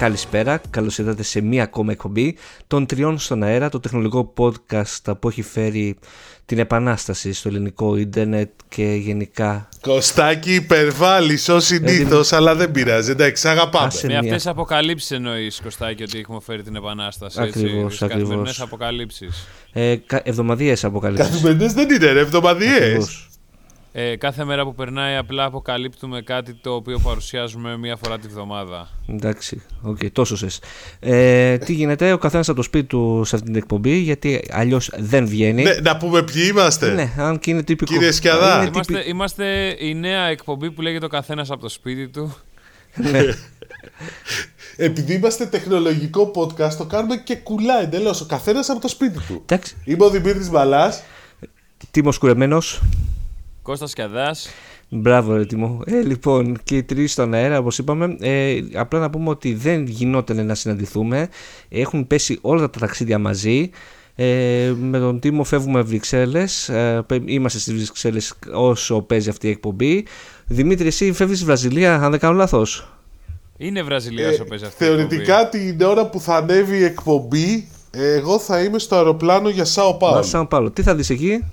Καλησπέρα, καλώς ήρθατε σε μία ακόμα εκπομπή των τριών στον αέρα, το τεχνολογικό podcast που έχει φέρει την επανάσταση στο ελληνικό ίντερνετ και γενικά. Κωστάκι υπερβάλλεις ως συνήθως, αλλά δεν πειράζει. Εντάξει, αγαπάμε. Με αυτές τι αποκαλύψεις εννοείς, Κωστάκι, ότι έχουμε φέρει την επανάσταση. Ακριβώς. Καθημερινές αποκαλύψεις. Ε, εβδομαδιαίες αποκαλύψεις. Καθημερινές δεν είναι, εβδομαδιαίες. Ε, κάθε μέρα που περνάει απλά αποκαλύπτουμε κάτι το οποίο παρουσιάζουμε μία φορά τη βδομάδα. Εντάξει, ok, okay, τόσο σες. Ε, τι γίνεται, ο καθένας από το σπίτι του σε αυτή την εκπομπή, γιατί αλλιώς δεν βγαίνει. Ναι, να πούμε ποιοι είμαστε. Ναι, αν και είναι τυπικό. Κύριε Σκιαδά. Είμαστε, είμαστε η νέα εκπομπή που λέγεται ο καθένας από το σπίτι του. ναι. Επειδή είμαστε τεχνολογικό podcast, το κάνουμε και κουλά εντελώς. Ο καθένας από το σπίτι του. Εντάξει. Είμαι ο Δημήτρης Μπαλάς. Τίμο Κουρεμένο. Κώστας Σκιαδάς. Μπράβο, ρε Ε, λοιπόν, και οι τρεις στον αέρα, όπως είπαμε. Ε, απλά να πούμε ότι δεν γινόταν να συναντηθούμε. Έχουν πέσει όλα τα ταξίδια μαζί. Ε, με τον Τίμο φεύγουμε Βρυξέλλες. Ε, είμαστε στις Βρυξέλλες όσο παίζει αυτή η εκπομπή. Δημήτρη, εσύ φεύγεις στη Βραζιλία, αν δεν κάνω λάθος; Είναι Βραζιλία όσο παίζει αυτή Θεωρητικά την ώρα που θα ανέβει η εκπομπή, εγώ θα είμαι στο αεροπλάνο για Σάο Πάολο. Σάο Πάολο. Τι θα δεις εκεί,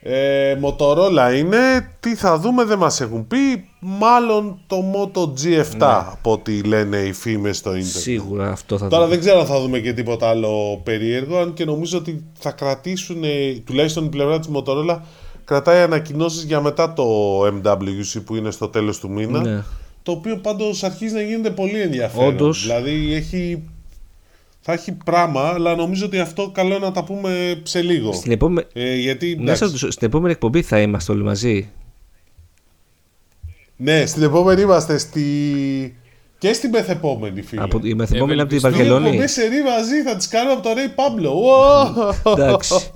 ε, Motorola είναι, τι θα δούμε δεν μας έχουν πει, μάλλον το Moto G7 ναι. από ό,τι λένε οι φήμες στο ίντερνετ. Σίγουρα αυτό θα Τώρα δεν ξέρω αν θα δούμε και τίποτα άλλο περίεργο, αν και νομίζω ότι θα κρατήσουν, τουλάχιστον η πλευρά της Motorola, κρατάει ανακοινώσεις για μετά το MWC που είναι στο τέλος του μήνα. Ναι. Το οποίο πάντως αρχίζει να γίνεται πολύ ενδιαφέρον. Όντως. Δηλαδή έχει θα έχει πράγμα, αλλά νομίζω ότι αυτό καλό να τα πούμε σε λίγο. Στην, επόμε... ε, γιατί, Μέσα στην επόμενη εκπομπή θα είμαστε όλοι μαζί. Ναι, στην επόμενη είμαστε στη... και στην μεθεπόμενη φίλε. Από... Η μεθεπόμενη από την Βαρκελόνη. Στην σε μαζί θα τις κάνω από τον Ρέι Πάμπλο. Εντάξει.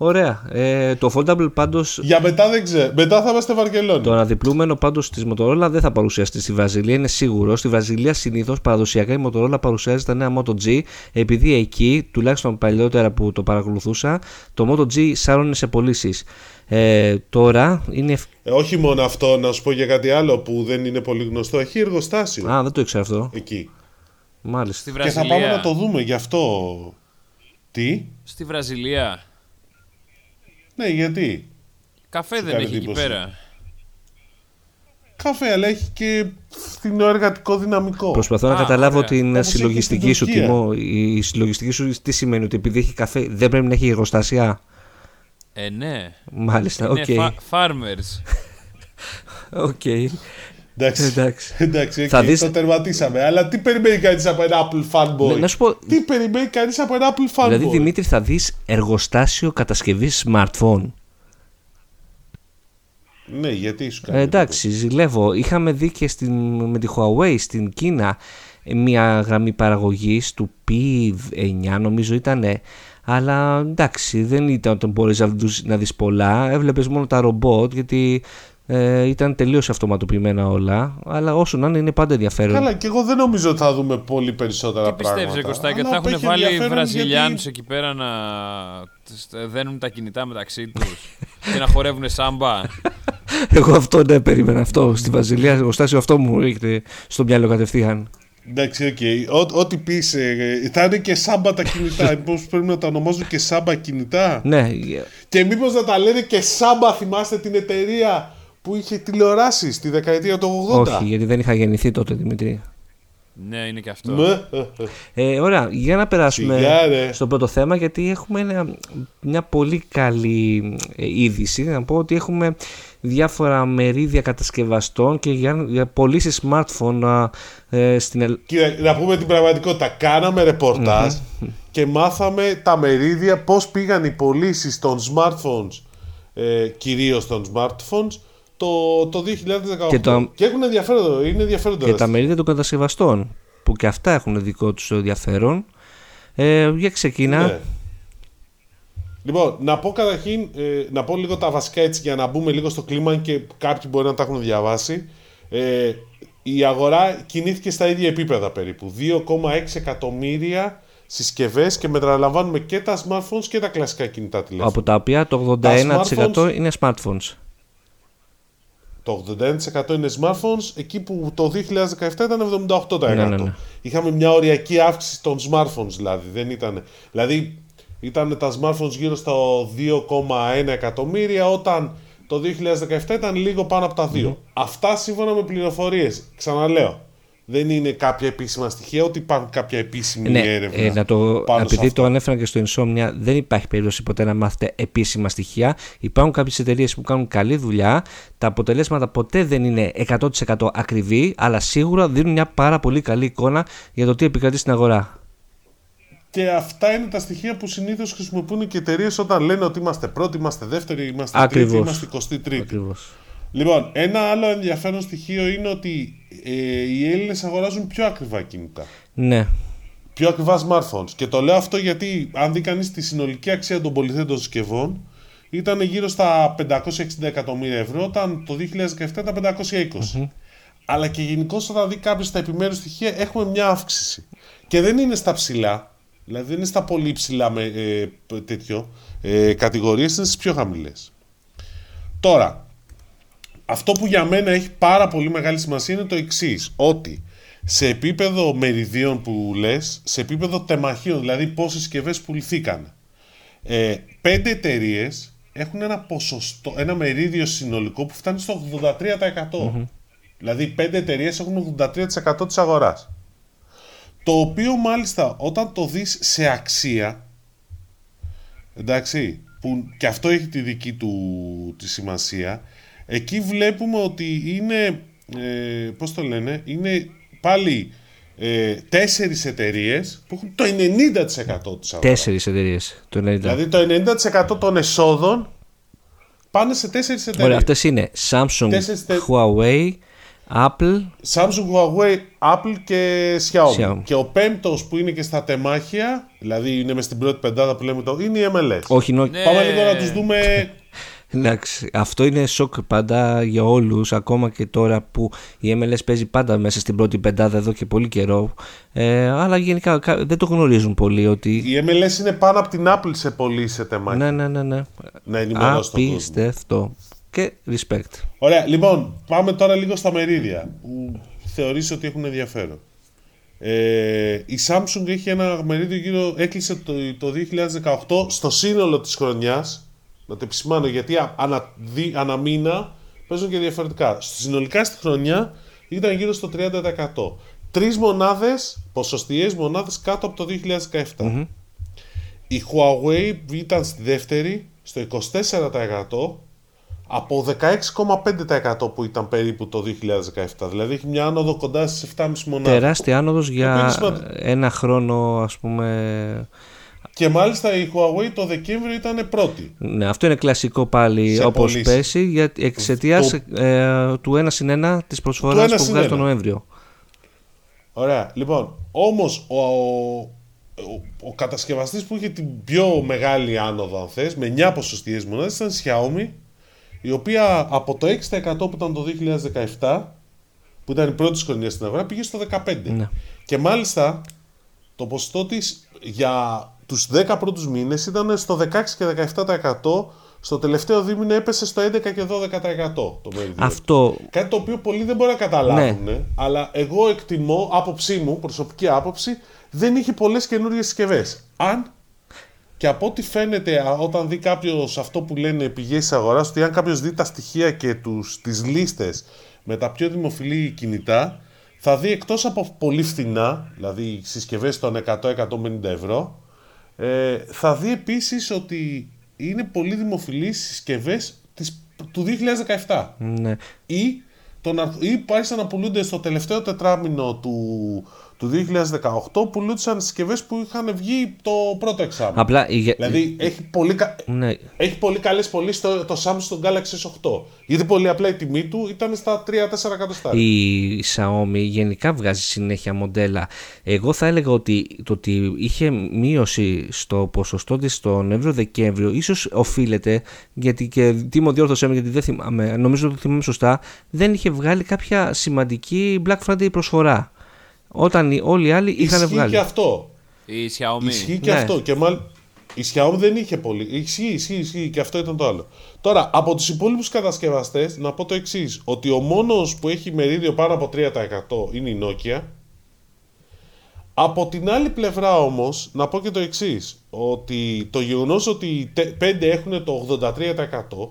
Ωραία. Ε, το foldable πάντω. Για μετά δεν ξέρω. Μετά θα είμαστε Βαρκελόνη. Το αναδιπλούμενο πάντως της Motorola δεν θα παρουσιαστεί στη Βραζιλία, είναι σίγουρο. Στη Βραζιλία συνήθως παραδοσιακά η Motorola παρουσιάζει τα νέα Moto G, επειδή εκεί, τουλάχιστον παλιότερα που το παρακολουθούσα, το Moto G σάρωνε σε πωλήσεις. Ε, τώρα είναι. Ε, όχι μόνο αυτό, να σου πω για κάτι άλλο που δεν είναι πολύ γνωστό. Έχει εργοστάσιο. Α, δεν το ήξερα αυτό. Εκεί. Μάλιστα. Και θα πάμε να το δούμε γι' αυτό. Τι; Στη Βραζιλία. Ναι, γιατί; Καφέ δεν έχει εκεί πέρα. Καφέ, αλλά έχει και φθηνό εργατικό δυναμικό. Προσπαθώ να καταλάβω την συλλογιστική σου τιμό. Η συλλογιστική σου τι σημαίνει, ότι επειδή έχει καφέ δεν πρέπει να έχει εργοστάσια; Ε, ναι. Μάλιστα, οκ. Είναι farmers. Ok. Εντάξει, εντάξει. εντάξει okay, θα δεις... το τερματίσαμε. Αλλά τι περιμένει κανείς από ένα Apple fanboy; Ναι, να σου πω... Τι περιμένει κανείς από ένα Apple fanboy; Δηλαδή, Δημήτρη, θα δεις εργοστάσιο κατασκευής smartphone. Ναι, γιατί σου κάνει. Ε, εντάξει, ζηλεύω. Είχαμε δει και στην, με τη Huawei στην Κίνα μια γραμμή παραγωγής του P9, νομίζω ήταν. Αλλά εντάξει, δεν ήταν όταν μπορείς να, να δεις πολλά. Έβλεπες μόνο τα ρομπότ γιατί ε, ήταν τελείως αυτοματοποιημένα όλα. Αλλά όσο να είναι, είναι πάντα ενδιαφέρον. Καλά, και εγώ δεν νομίζω ότι θα δούμε πολύ περισσότερα Τι πράγματα. Τι πιστεύει, Κωστάκη, θα έχουν βάλει Βραζιλιάνους γιατί... εκεί πέρα να δένουν τα κινητά μεταξύ τους και να χορεύουν σάμπα; εγώ αυτό δεν περίμενα αυτό. Στη Βραζιλία, εργοστάσιο αυτό μου έρχεται στο μυαλό κατευθείαν. Εντάξει, ok. Okay. Ό,τι πεις. Ε, θα είναι και σάμπα τα κινητά. Μήπως πρέπει να τα ονομάζουν και σάμπα κινητά; Ναι. Και μήπως να τα λένε και σάμπα, θυμάστε την εταιρεία που είχε τηλεοράσεις στη δεκαετία του 80. Όχι, γιατί δεν είχα γεννηθεί τότε, Δημήτρη. Ναι, είναι και αυτό. Ναι. Ε, ωραία, για να περάσουμε στο πρώτο θέμα, γιατί έχουμε μια πολύ καλή ε, είδηση. Να πω ότι έχουμε διάφορα μερίδια κατασκευαστών και για, για πωλήσει smartphone ε, στην Ελλάδα. Κύριε, να πούμε την πραγματικότητα. Κάναμε και μάθαμε τα μερίδια, πώς πήγαν οι πωλήσεις των smartphones, ε, κυρίως των smartphones, το, το 2018. Και, το... και έχουν ενδιαφέρον, είναι ενδιαφέρον Και τα μερίδια των κατασκευαστών που και αυτά έχουν δικό τους ενδιαφέρον. Ε, για ξεκινά. Ναι. Λοιπόν, να πω καταρχήν, ε, να πω λίγο τα βασικά έτσι για να μπούμε λίγο στο κλίμα και κάποιοι μπορεί να τα έχουν διαβάσει. Ε, η αγορά κινήθηκε στα ίδια επίπεδα περίπου. 2,6 εκατομμύρια συσκευές και μετραλαμβάνουμε και τα smartphones και τα κλασικά κινητά τηλέφωνα. Από τα οποία το 81% είναι smartphones. Το 81% είναι smartphones, εκεί που το 2017 ήταν 78%. Ναι, ναι, ναι. Είχαμε μια οριακή αύξηση των smartphones δηλαδή. Δεν ήταν, δηλαδή ήταν τα smartphones γύρω στα 2,1 εκατομμύρια όταν το 2017 ήταν λίγο πάνω από τα 2. Αυτά σύμφωνα με πληροφορίες. Ξαναλέω δεν είναι κάποια επίσημα στοιχεία, ότι υπάρχουν κάποια επίσημη ναι, έρευνα. Ε, να το, επειδή το ανέφερα και στο Insomnia, δεν υπάρχει περίπτωση ποτέ να μάθετε επίσημα στοιχεία. Υπάρχουν κάποιες εταιρείες που κάνουν καλή δουλειά. Τα αποτελέσματα ποτέ δεν είναι 100% ακριβή, αλλά σίγουρα δίνουν μια πάρα πολύ καλή εικόνα για το τι επικρατεί στην αγορά. Και αυτά είναι τα στοιχεία που συνήθως χρησιμοποιούν και εταιρείες όταν λένε ότι είμαστε πρώτοι, είμαστε δεύτεροι, είμαστε τρίτη, είμαστε 23. Ακριβώς. Λοιπόν, ένα άλλο ενδιαφέρον στοιχείο είναι ότι ε, οι Έλληνες αγοράζουν πιο ακριβά κινητά. Ναι. Πιο ακριβά smartphones. Και το λέω αυτό γιατί αν δει κανείς τη συνολική αξία των πολυθέτων συσκευών ήταν γύρω στα 560 εκατομμύρια ευρώ, όταν το 2017 ήταν 520. Αλλά και γενικώς όταν δει κάποιος τα επιμέρους στοιχεία έχουμε μια αύξηση. Και δεν είναι στα ψηλά, δηλαδή δεν είναι στα πολύ ψηλά με, ε, τέτοιο, ε, κατηγορίες, είναι στις πιο χαμηλές. Τώρα, αυτό που για μένα έχει πάρα πολύ μεγάλη σημασία είναι το εξής, ότι σε επίπεδο μεριδίων που λες, σε επίπεδο τεμαχίων, δηλαδή πόσες συσκευές πουληθήκαν, ε, πέντε εταιρείες έχουν ένα, ποσοστό, ένα μερίδιο συνολικό που φτάνει στο 83%. Δηλαδή πέντε εταιρείες έχουν 83% της αγοράς. Το οποίο μάλιστα όταν το δεις σε αξία, εντάξει, που και αυτό έχει τη δική του τη σημασία, Εκεί βλέπουμε ότι είναι, ε, πώς το λένε, είναι πάλι ε, τέσσερις εταιρείες που έχουν το 90% της αγοράς. Τέσσερις εταιρείες, το 90%. Δηλαδή το 90% των εσόδων πάνε σε τέσσερις εταιρείες. Ωραία, αυτές είναι Samsung, Huawei, Apple. Samsung, Huawei, Apple και Xiaomi. Και ο πέμπτος που είναι και στα τεμάχια, δηλαδή είναι μες στην πρώτη πεντάδα που λέμε το, είναι η MLS. Όχι, ναι. Πάμε λίγο να τους δούμε Εντάξει, αυτό είναι σοκ πάντα για όλους, ακόμα και τώρα που η MLS παίζει πάντα μέσα στην πρώτη πεντάδα εδώ και πολύ καιρό. Ε, αλλά γενικά δεν το γνωρίζουν πολύ ότι. Η MLS είναι πάνω από την Apple σε πολύ σε τεμάχια. Ναι, ναι, ναι. ναι. Να ενημερώσει Απίστευτο. Και respect. Ωραία, λοιπόν, πάμε τώρα λίγο στα μερίδια που θεωρείς ότι έχουν ενδιαφέρον. Ε, η Samsung έχει ένα μερίδιο γύρω, έκλεισε το, το 2018 στο σύνολο της χρονιάς να το επισημάνω γιατί ανα, δι, ανα μήνα παίζουν και διαφορετικά. Συνολικά στη χρονιά ήταν γύρω στο 30%. Τρεις μονάδες, ποσοστιαίες μονάδες κάτω από το 2017. Η Huawei ήταν στη δεύτερη στο 24% από 16,5% που ήταν περίπου το 2017. Δηλαδή έχει μια άνοδο κοντά στις 7,5 μονάδες. Τεράστια άνοδος για ένα χρόνο ας πούμε και μάλιστα η Huawei το Δεκέμβριο ήταν πρώτη. Ναι, αυτό είναι κλασικό πάλι όπως πέσει για εξαιτίας ε, του 1 συν 1 της προσφοράς που βγάζει τον Νοέμβριο. Ωραία. Λοιπόν, όμως ο, ο, ο, κατασκευαστής που είχε την πιο μεγάλη άνοδο, αν θες, με 9 ποσοστιαίες μονάδες ήταν η Xiaomi, η οποία από το 6% που ήταν το 2017, που ήταν η πρώτη χρονιάς στην αγορά, πήγε στο 15%. Ναι. Και μάλιστα το ποσοστό της για τους 10 πρώτους μήνες ήταν στο 16 και 17%, στο τελευταίο δίμηνο έπεσε στο 11 και 12% το μερίδιο. Αυτό... Κάτι το οποίο πολλοί δεν μπορεί να καταλάβουν, ναι. αλλά εγώ εκτιμώ, άποψή μου, προσωπική άποψη, δεν είχε πολλές καινούριες συσκευές. Αν και από ό,τι φαίνεται, όταν δει κάποιος αυτό που λένε πηγές της αγοράς, ότι αν κάποιος δει τα στοιχεία και τις λίστες με τα πιο δημοφιλή κινητά, θα δει εκτός από πολύ φθηνά, δηλαδή συσκευές των 100-150 ευρώ, ε, θα δει επίσης ότι είναι πολύ δημοφιλείς συσκευές του 2017. Ναι. Ή, τον, ή άρχισαν να πουλούνται στο τελευταίο τετράμινο του, του 2018 πουλούνταν συσκευές που είχαν βγει το πρώτο εξάμεινο. Απλά, δηλαδή έχει πολύ, ναι. έχει πολύ καλές πωλήσεις το, το Samsung Galaxy S8. Γιατί πολύ απλά η τιμή του ήταν στα 3-4 εκατοστάρια. Η Xiaomi γενικά βγάζει συνέχεια μοντέλα. Εγώ θα έλεγα ότι το ότι είχε μείωση στο ποσοστό της τον Νοέμβριο-Δεκέμβριο ίσως οφείλεται γιατί και τι μου διόρθωσέ με γιατί δεν θυμάμαι, νομίζω ότι θυμάμαι σωστά, δεν είχε βγάλει κάποια σημαντική Black Friday προσφορά. Όταν όλοι οι άλλοι Ισχύει είχαν βγάλει. Και αυτό. Η Xiaomi. Ισχύει και ναι. αυτό. Και μάλ... Η Xiaomi δεν είχε πολύ. Ισχύει, ισχύει, ισχύει. Και αυτό ήταν το άλλο. Τώρα, από τους υπόλοιπους κατασκευαστές, να πω το εξής: Ότι ο μόνος που έχει μερίδιο πάνω από 3% είναι η Nokia. Από την άλλη πλευρά όμως, να πω και το εξής: ότι το γεγονός ότι οι 5 έχουν το 83%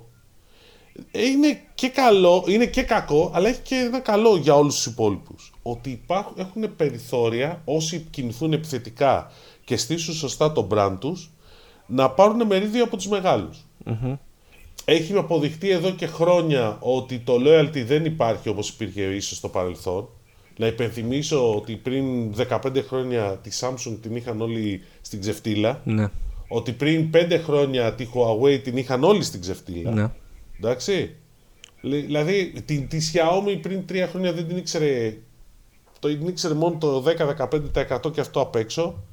ε, είναι και, καλό, είναι και κακό, αλλά έχει και ένα καλό για όλους τους υπόλοιπους ότι υπάρχουν, έχουν περιθώρια όσοι κινηθούν επιθετικά και στήσουν σωστά το brand τους να πάρουν μερίδιο από τους μεγαλους mm-hmm. Έχει αποδειχτεί εδώ και χρόνια ότι το loyalty δεν υπάρχει όπως υπήρχε ίσως στο παρελθόν. Να υπενθυμίσω ότι πριν 15 χρόνια τη Samsung την είχαν όλοι στην ξεφτύλα. Ναι. Ότι πριν 5 χρόνια τη Huawei την είχαν όλοι στην ξεφτύλα. Ναι. Εντάξει. Δηλαδή τη, τη Xiaomi πριν 3 χρόνια δεν την ήξερε το Ignixer μόνο το 10-15% και αυτό απ' έξω.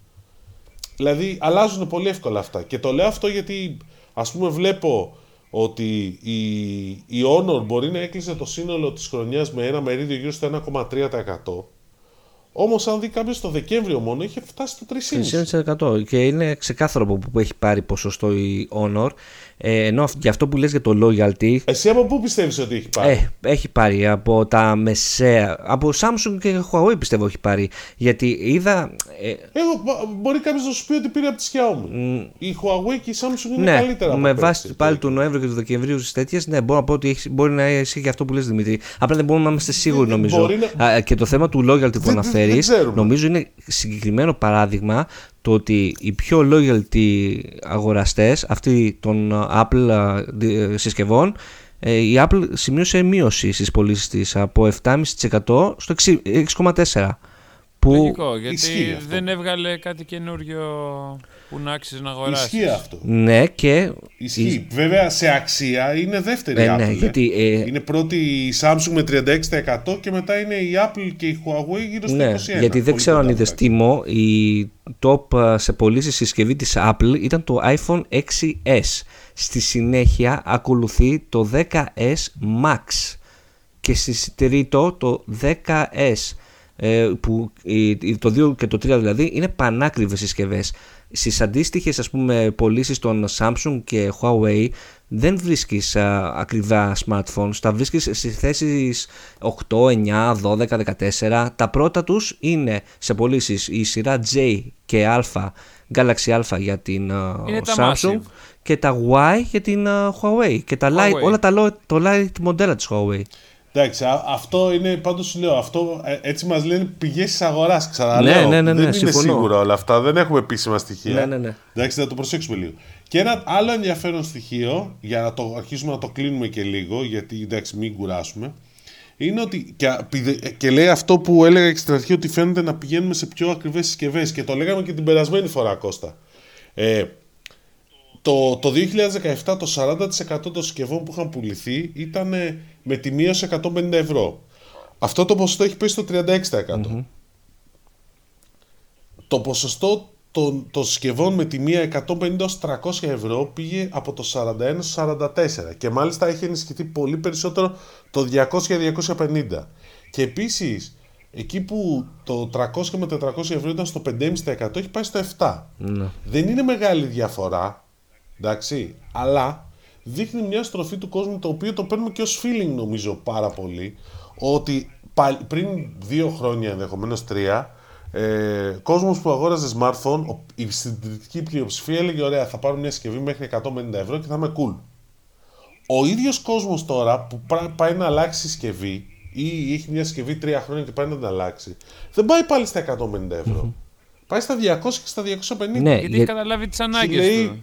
Δηλαδή αλλάζουν πολύ εύκολα αυτά. Και το λέω αυτό γιατί ας πούμε βλέπω ότι η, η Honor μπορεί να έκλεισε το σύνολο της χρονιάς με ένα μερίδιο γύρω στο 1,3%. Όμως, αν δει κάποιος το Δεκέμβριο μόνο, είχε φτάσει στο 3,5%. 3,5%. Και είναι ξεκάθαρο που έχει πάρει ποσοστό η Honor. Ε, ενώ για αυτό που λες για το loyalty. Εσύ από πού πιστεύεις ότι έχει πάρει; Ε, έχει πάρει από τα μεσαία. Από Samsung και Huawei πιστεύω έχει πάρει. Γιατί είδα. Ε, Εγώ, μπορεί κάποιος να σου πει ότι πήρε από τη σκιά μου. η Huawei και η Samsung είναι ναι, καλύτερα. Με βάση πάλι του Νοέμβριου και του Δεκεμβρίου στις τέτοιες, ναι, μπορώ να πω ότι μπορεί να ισχύει και αυτό που λες Δημήτρη. Απλά δεν μπορούμε να είμαστε σίγουροι νομίζω. Να... Ε, και το θέμα του loyalty που αναφέρεις, νομίζω είναι συγκεκριμένο παράδειγμα το ότι οι πιο loyalty αγοραστές αυτοί των Apple ε, συσκευών ε, η Apple σημείωσε μείωση στις πωλήσεις της από 7,5% στο 6,4% που Λογικό, γιατί δεν έβγαλε κάτι καινούριο. Που να άξιζε να. Ισχύει αυτό. Ναι, και. Ισχύει. Βέβαια σε αξία είναι δεύτερη ε, ναι, Apple. Ναι, γιατί, ε. ε... Είναι πρώτη η Samsung με 36% και μετά είναι η Apple και η Huawei γύρω στο ναι, 21%. Γιατί δεν ξέρω αν είδες τίμο, η top ε, σε πωλήσει συσκευή της Apple ήταν το iPhone 6S. Στη συνέχεια ακολουθεί το 10S Max και στη τρίτο το 10S ε, που το 2 και το 3 δηλαδή είναι πανάκριβες συσκευές στις αντίστοιχες, ας πούμε πωλήσεις των Samsung και Huawei δεν βρίσκεις ακριβά smartphones, τα βρίσκεις στι θέσεις 8, 9, 12, 14. Τα πρώτα τους είναι σε πωλήσεις η σειρά J και Α, Galaxy Α για την είναι Samsung και τα Y για την Huawei και τα Light, όλα τα το light μοντέλα της Huawei. Εντάξει, αυτό είναι πάντως σου λέω. Αυτό, ε, έτσι μας λένε πηγές της αγοράς. Ξαναλέω. Ναι, ναι, ναι, ναι δεν είναι σίγουρα όλα αυτά. Δεν έχουμε επίσημα στοιχεία. Ναι, ναι, ναι. Εντάξει, να το προσέξουμε λίγο. Και ένα άλλο ενδιαφέρον στοιχείο, για να το αρχίσουμε να το κλείνουμε και λίγο, γιατί εντάξει, μην κουράσουμε, είναι ότι. Και, και λέει αυτό που έλεγα και στην αρχή, ότι φαίνεται να πηγαίνουμε σε πιο ακριβές συσκευές. Και το λέγαμε και την περασμένη φορά, Κώστα. Ε, το, το 2017 το 40% των συσκευών που είχαν πουληθεί ήταν ε, με τη μείωση 150 ευρώ. Αυτό το ποσοστό έχει πέσει στο 36%. Το ποσοστό των, των συσκευών με τιμή 150-300 ευρώ πήγε από το 41 στο 44 και μάλιστα έχει ενισχυθεί πολύ περισσότερο το 200-250 και επίσης εκεί που το 300 με 400 ευρώ ήταν στο 5,5% έχει πάει στο 7 mm. Ναι. δεν είναι μεγάλη διαφορά εντάξει αλλά δείχνει μια στροφή του κόσμου το οποίο το παίρνουμε και ως feeling νομίζω πάρα πολύ ότι πριν δύο χρόνια ενδεχομένως τρία ε, κόσμος που αγόραζε smartphone η συντηρητική πλειοψηφία έλεγε ωραία θα πάρω μια συσκευή μέχρι 150 ευρώ και θα είμαι cool ο ίδιος κόσμος τώρα που πάει να αλλάξει συσκευή ή έχει μια συσκευή τρία χρόνια και πάει να την αλλάξει δεν πάει πάλι στα 150 ευρω mm-hmm. πάει στα 200 και στα 250 ναι, γιατί, έχει καταλάβει τις ανάγκες. του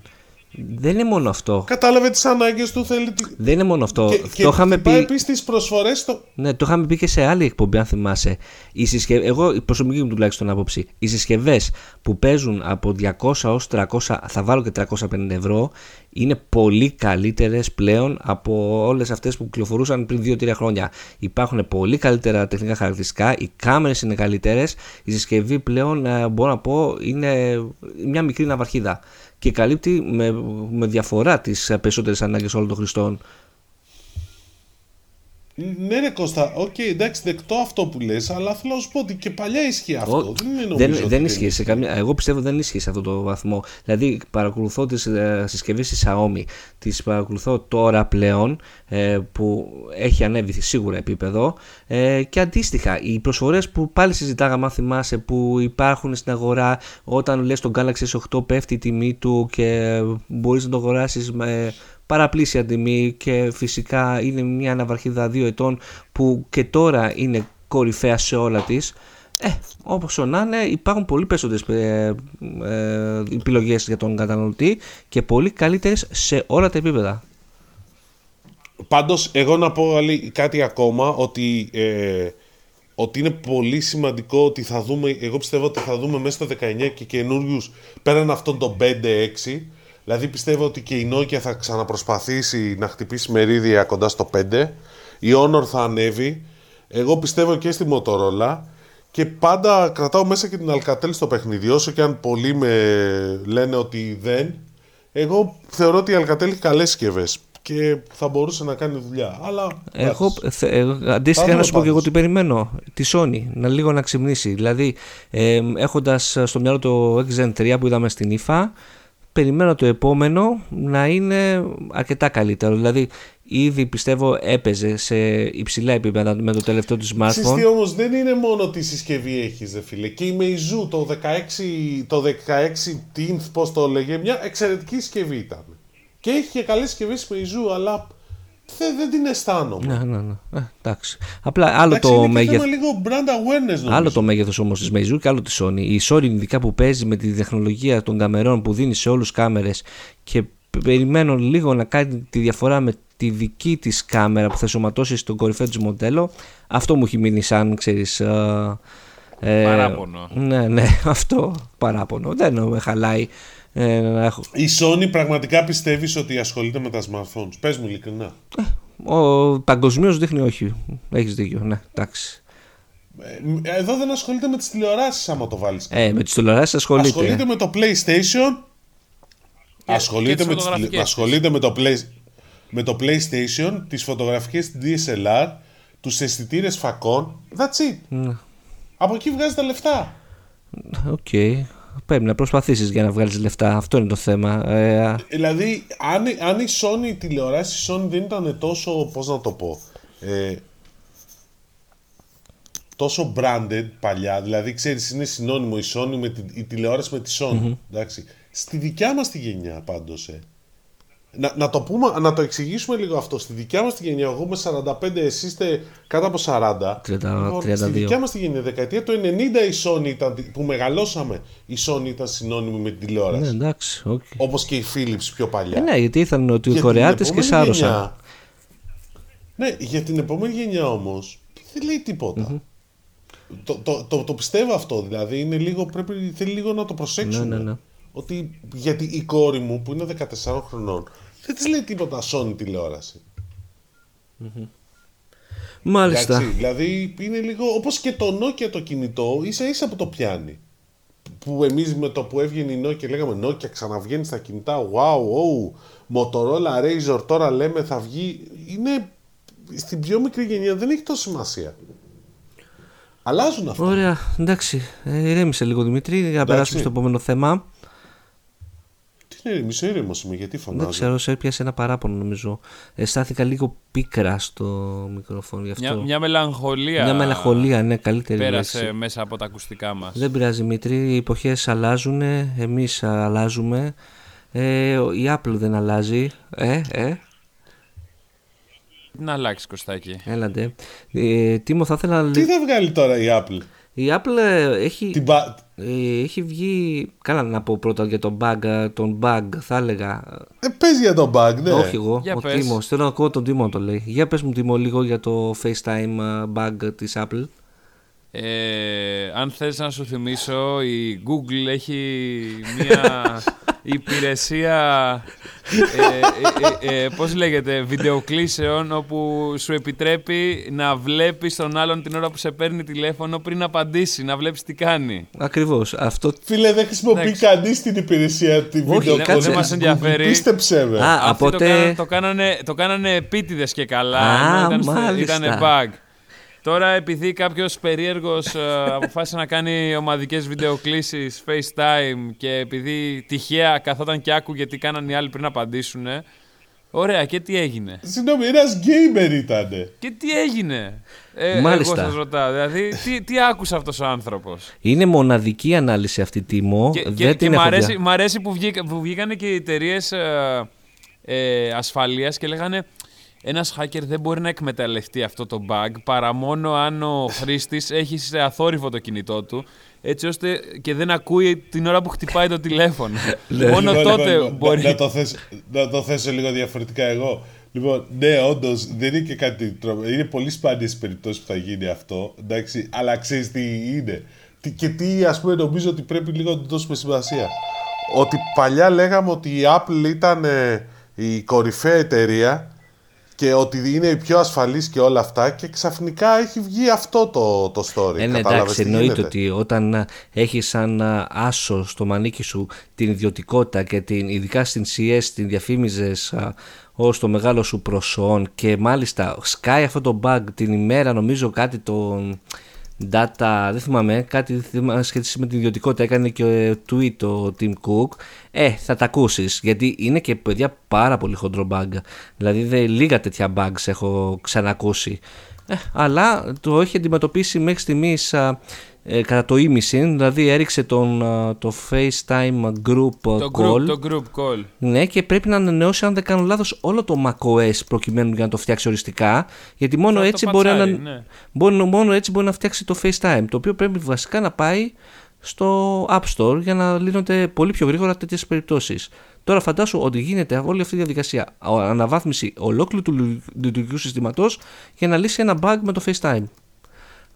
δεν είναι μόνο αυτό. Κατάλαβε τις ανάγκες του, θέλει. Δεν είναι μόνο αυτό. Και, το είχαμε πει. Στι προσφορές. Το... Ναι, το είχαμε πει και σε άλλη εκπομπή, αν θυμάσαι. Οι. Εγώ, η προσωπική μου τουλάχιστον άποψη, οι συσκευές που παίζουν από 200 έως 300, θα βάλω και 350 ευρώ, είναι πολύ καλύτερες πλέον από όλες αυτές που κυκλοφορούσαν πριν 2-3 χρόνια. Υπάρχουν πολύ καλύτερα τεχνικά χαρακτηριστικά, οι κάμερες είναι καλύτερες, η συσκευή πλέον ε, μπορώ να πω είναι μια μικρή ναυαρχίδα και καλύπτει με, διαφορά τις ε, περισσότερες ανάγκες όλων των χρηστών ναι, ρε Κώστα, ok, okay, εντάξει, δεκτό αυτό που λες, αλλά θέλω να σου πω ότι και παλιά ισχύει αυτό. δεν δεν, δεν ισχύει σε καμία. Εγώ πιστεύω δεν ισχύει σε αυτό το βαθμό. Δηλαδή, παρακολουθώ τις ε, συσκευές της Xiaomi, τις παρακολουθώ τώρα πλέον, ε, που έχει ανέβει σίγουρα επίπεδο. Ε, και αντίστοιχα, οι προσφορές που πάλι συζητάγαμε, αν θυμάσαι, που υπάρχουν στην αγορά όταν λες τον Galaxy S8 πέφτει η τιμή του και μπορείς να το αγοράσεις με παραπλήσια τιμή και φυσικά είναι μια αναβαρχίδα δύο ετών που και τώρα είναι κορυφαία σε όλα της ε, όπως να είναι υπάρχουν πολύ περισσότερες ε, ε, επιλογές για τον καταναλωτή και πολύ καλύτερες σε όλα τα επίπεδα. Πάντως εγώ να πω κάτι ακόμα ότι, ε, ότι είναι πολύ σημαντικό ότι θα δούμε, εγώ πιστεύω ότι θα δούμε μέσα στο 19 και καινούριους πέραν αυτόν τον 5-6 Δηλαδή πιστεύω ότι και η Nokia θα ξαναπροσπαθήσει να χτυπήσει μερίδια κοντά στο 5. Η Honor θα ανέβει. Εγώ πιστεύω και στη Motorola. Και πάντα κρατάω μέσα και την Alcatel στο παιχνίδι. Όσο και αν πολλοί με λένε ότι δεν. Εγώ θεωρώ ότι η Alcatel έχει καλές συσκευές και θα μπορούσε να κάνει δουλειά. Αλλά. Εγώ, θε, αντίστοιχα να σου πω και εγώ τι περιμένω. Τη Sony να λίγο να ξυπνήσει. Δηλαδή, ε, έχοντας στο μυαλό το XN 3 που είδαμε στην IFA, περιμένω το επόμενο να είναι αρκετά καλύτερο. Δηλαδή, ήδη πιστεύω έπαιζε σε υψηλά επίπεδα με το τελευταίο του smartphone. Συστή όμως δεν είναι μόνο τη συσκευή έχεις δε φίλε. Και η Meizu το 16, το 16 Teeth, πώς το έλεγε, μια εξαιρετική συσκευή ήταν. Και έχει και καλές συσκευές η Meizu, αλλά δεν, δεν την αισθάνομαι. Ναι, ναι, ναι. Ε, εντάξει. Απλά άλλο εντάξει, το μέγεθο. λίγο brand awareness νομίζω. Άλλο το μέγεθος όμως της Meizu και άλλο της Sony. Η Sony, ειδικά που παίζει με τη τεχνολογία των καμερών που δίνει σε όλους κάμερες και περιμένω λίγο να κάνει τη διαφορά με τη δική της κάμερα που θα σωματώσει στον κορυφαίο της μοντέλο αυτό μου έχει μείνει σαν ξέρεις ε, παράπονο ναι ναι αυτό παράπονο δεν με χαλάει ε, έχω... Η Sony πραγματικά πιστεύεις ότι ασχολείται με τα smartphones; Πες μου ειλικρινά. Ε, ο παγκοσμίως δείχνει όχι. Έχεις δίκιο, ναι, εντάξει. Ε, εδώ δεν ασχολείται με τις τηλεοράσεις άμα το βάλεις. Ε, με τις τηλεοράσεις ασχολείται. Ασχολείται με το PlayStation. Και, ασχολείται, με τις, ασχολείται με το, play, με το PlayStation, τις φωτογραφικές DSLR, τους αισθητήρες φακών. That's it. Ναι. Από εκεί βγάζει τα λεφτά. Ok. Okay. Πρέπει να προσπαθήσεις για να βγάλεις λεφτά. Αυτό είναι το θέμα. Ε, δηλαδή, αν, αν η Sony, η τηλεοράση η Sony δεν ήταν τόσο. Πώς να το πω. Ε, τόσο branded παλιά, δηλαδή ξέρεις είναι συνώνυμο η Sony με τη, η τηλεόραση με τη Sony, εντάξει. Στη δικιά μας τη γενιά πάντως, ε, να, να, το πούμε, να το εξηγήσουμε λίγο αυτό. Στη δικιά μας τη γενιά, εγώ είμαι 45, εσεί είστε κάτω από 40. 30, Στη δικιά μας τη γενιά, δεκαετία του 90 η Sony ήταν, που μεγαλώσαμε, η Sony ήταν συνώνυμη με την τηλεόραση. Ναι, εντάξει, okay. Όπως και η Philips πιο παλιά. Ε, ναι, γιατί ήθελαν ότι οι Κορεάτες και σάρωσαν. Ναι, για την επόμενη γενιά όμως δεν λέει τίποτα. Το, το, το, το, πιστεύω αυτό. Δηλαδή είναι λίγο, πρέπει, θέλει λίγο να το προσέξουμε. Ναι, ναι, ναι ότι γιατί η κόρη μου που είναι 14 χρονών δεν της λέει τίποτα Sony τηλεόραση. Mm-hmm. Μάλιστα. Εντάξει, δηλαδή είναι λίγο όπως και το Nokia το κινητό ίσα ίσα που το πιάνει. Που εμείς με το που έβγαινε η Nokia λέγαμε Nokia ξαναβγαίνεις στα κινητά. Wow, oh, Motorola Razor τώρα λέμε θα βγει. Είναι στην πιο μικρή γενιά δεν έχει τόση σημασία. Αλλάζουν αυτά. Ωραία, εντάξει. Ε, ηρέμησε λίγο Δημήτρη για να περάσουμε στο επόμενο θέμα. Ναι, μισό ήρεμο είμαι, γιατί φωνάζω; Δεν ξέρω, σε έπιασε ένα παράπονο νομίζω. Αισθάνθηκα λίγο πίκρα στο μικρόφωνο γι' αυτό. Μια, μια μελαγχολία. Μια μελαγχολία, ναι, καλύτερη. Πέρασε μέσα από τα ακουστικά μας. Δεν πειράζει, Δημήτρη. Οι εποχές αλλάζουν. Εμείς αλλάζουμε. Ε, η Apple δεν αλλάζει. Ε, ε. Τι να αλλάξεις, Κωστάκη. Έλαντε. Ε, Τίμω, θα ήθελα Τι θα βγάλει τώρα η Apple; Η Apple έχει, Την ε, έχει βγει, καλά να πω πρώτα για τον bug, τον bug θα έλεγα. Ε, πες για τον bug, ναι. Όχι εγώ, για ο πες. Τίμος, θέλω να ακούω τον Τίμο το λέει. Για πες μου Τίμο λίγο για το FaceTime bug της Apple. Ε, αν θες να σου θυμίσω, η Google έχει μια υπηρεσία, ε, ε, ε, ε, πώς λέγεται, βιντεοκλήσεων όπου σου επιτρέπει να βλέπεις τον άλλον την ώρα που σε παίρνει τηλέφωνο πριν απαντήσει, να βλέπεις τι κάνει. Ακριβώς. Αυτό... Φίλε, δεν χρησιμοποιεί κανείς την υπηρεσία τη βιντεοκλήση. Δεν μας ενδιαφέρει. Πίστεψε με. Α, οπότε... το, κάνανε, το κάνανε επίτηδες και καλά, Α, ήταν, ήταν bug. Τώρα επειδή κάποιος περίεργος ε, αποφάσισε να κάνει ομαδικές βιντεοκλήσεις FaceTime και επειδή τυχαία καθόταν και άκουγε τι κάναν οι άλλοι πριν απαντήσουν. Ωραία, και τι έγινε; Συγγνώμη, ένας γκέιμερ ήταν. Και τι έγινε; Ε, Μάλιστα. Εγώ σας ρωτάω. Δηλαδή, τι, τι άκουσε αυτός ο άνθρωπος; Είναι μοναδική ανάλυση αυτή τιμό. Και, Δεν και, την και έχω μ' αρέσει, δια... μ αρέσει που, βγήκα, που βγήκαν και οι εταιρείες ε, ε, ασφαλείας και λέγανε ένας hacker δεν μπορεί να εκμεταλλευτεί αυτό το bug παρά μόνο αν ο χρήστης έχει σε αθόρυβο το κινητό του έτσι ώστε και δεν ακούει την ώρα που χτυπάει το τηλέφωνο. Ναι. μόνο Λοιπόν, τότε λοιπόν, μπορεί... Να, το θέσω, να το θέσω λίγο διαφορετικά εγώ. Λοιπόν, ναι, όντως δεν είναι και κάτι τρόπο. Είναι πολύ σπάνιες περιπτώσεις που θα γίνει αυτό. Εντάξει, αλλά ξέρεις τι είναι. Τι, και τι ας πούμε νομίζω ότι πρέπει λίγο να του δώσουμε σημασία. Ότι παλιά λέγαμε ότι η Apple ήταν ε, η κορυφαία εταιρεία και ότι είναι η πιο ασφαλής και όλα αυτά και ξαφνικά έχει βγει αυτό το, το story. Ε, ναι, εντάξει, εννοείται ότι όταν έχεις σαν άσο στο μανίκι σου την ιδιωτικότητα και την, ειδικά στην CS την διαφήμιζες ως το μεγάλο σου προσόν και μάλιστα σκάει αυτό το bug την ημέρα νομίζω κάτι το data, δεν θυμάμαι, κάτι σχετικά με την ιδιωτικότητα έκανε και tweet ο Tim Cook, ε, θα τα ακούσεις. Γιατί είναι και παιδιά πάρα πολύ χοντρό bug. Δηλαδή, δε, λίγα τέτοια bugs έχω ξανακούσει. Ε, αλλά το έχει αντιμετωπίσει μέχρι στιγμής ε, κατά το ίμιση, δηλαδή έριξε τον, το FaceTime group το call. Group, το group call. Ναι, και πρέπει να ανανεώσει, αν δεν κάνω λάθος, όλο το macOS προκειμένου για να το φτιάξει οριστικά. Γιατί μόνο, Θα έτσι, το μπορεί πατσάρει, να, ναι. μπορεί, μόνο έτσι μπορεί να φτιάξει το FaceTime. Το οποίο πρέπει βασικά να πάει στο App Store για να λύνονται πολύ πιο γρήγορα τέτοιες περιπτώσεις. Τώρα φαντάσου ότι γίνεται όλη αυτή η διαδικασία αναβάθμιση ολόκληρου του λειτουργικού συστήματος για να λύσει ένα bug με το FaceTime.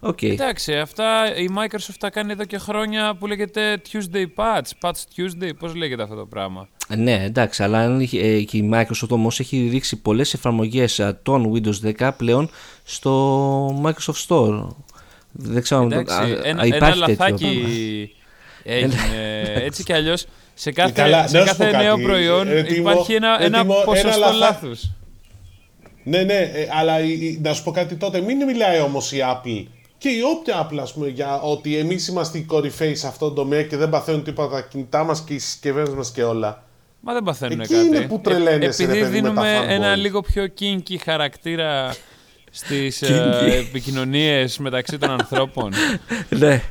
Okay. Εντάξει, αυτά η Microsoft τα κάνει εδώ και χρόνια που λέγεται Tuesday Patch, Patch Tuesday, πώς λέγεται αυτό το πράγμα; Ναι, εντάξει, αλλά ε, και η Microsoft όμως έχει ρίξει πολλές εφαρμογές ε, των Windows 10 πλέον στο Microsoft Store. Δεν ξέρω Εντάξει, αν ένα, υπάρχει ένα τέτοιο λαθάκι έγινε έτσι κι αλλιώς σε κάθε, Καλά, σε να σου πω κάθε νέο κάτι. προϊόν Ρε, Τίμω, υπάρχει ένα, ρε, ένα Τίμω, ποσοστό ένα λαθά- λάθους. Ναι, ναι, ε, αλλά η- η- να σου πω κάτι τότε. Μην μιλάει όμως η Apple και η όποια Apple, ας πούμε, για ότι εμείς είμαστε οι κορυφαίοι σε αυτόν τον τομέα και δεν παθαίνουν τίποτα τα κινητά μας και οι συσκευές μας και όλα. Μα δεν παθαίνουν Εκεί κάτι. είναι που τρελαίνεσαι, Επειδή ρε παιδί, με τα δίνουμε fanboys. ένα λίγο πιο kinky χαρακτήρα στις kinky. ε, επικοινωνίες μεταξύ των ανθρώπων. ναι.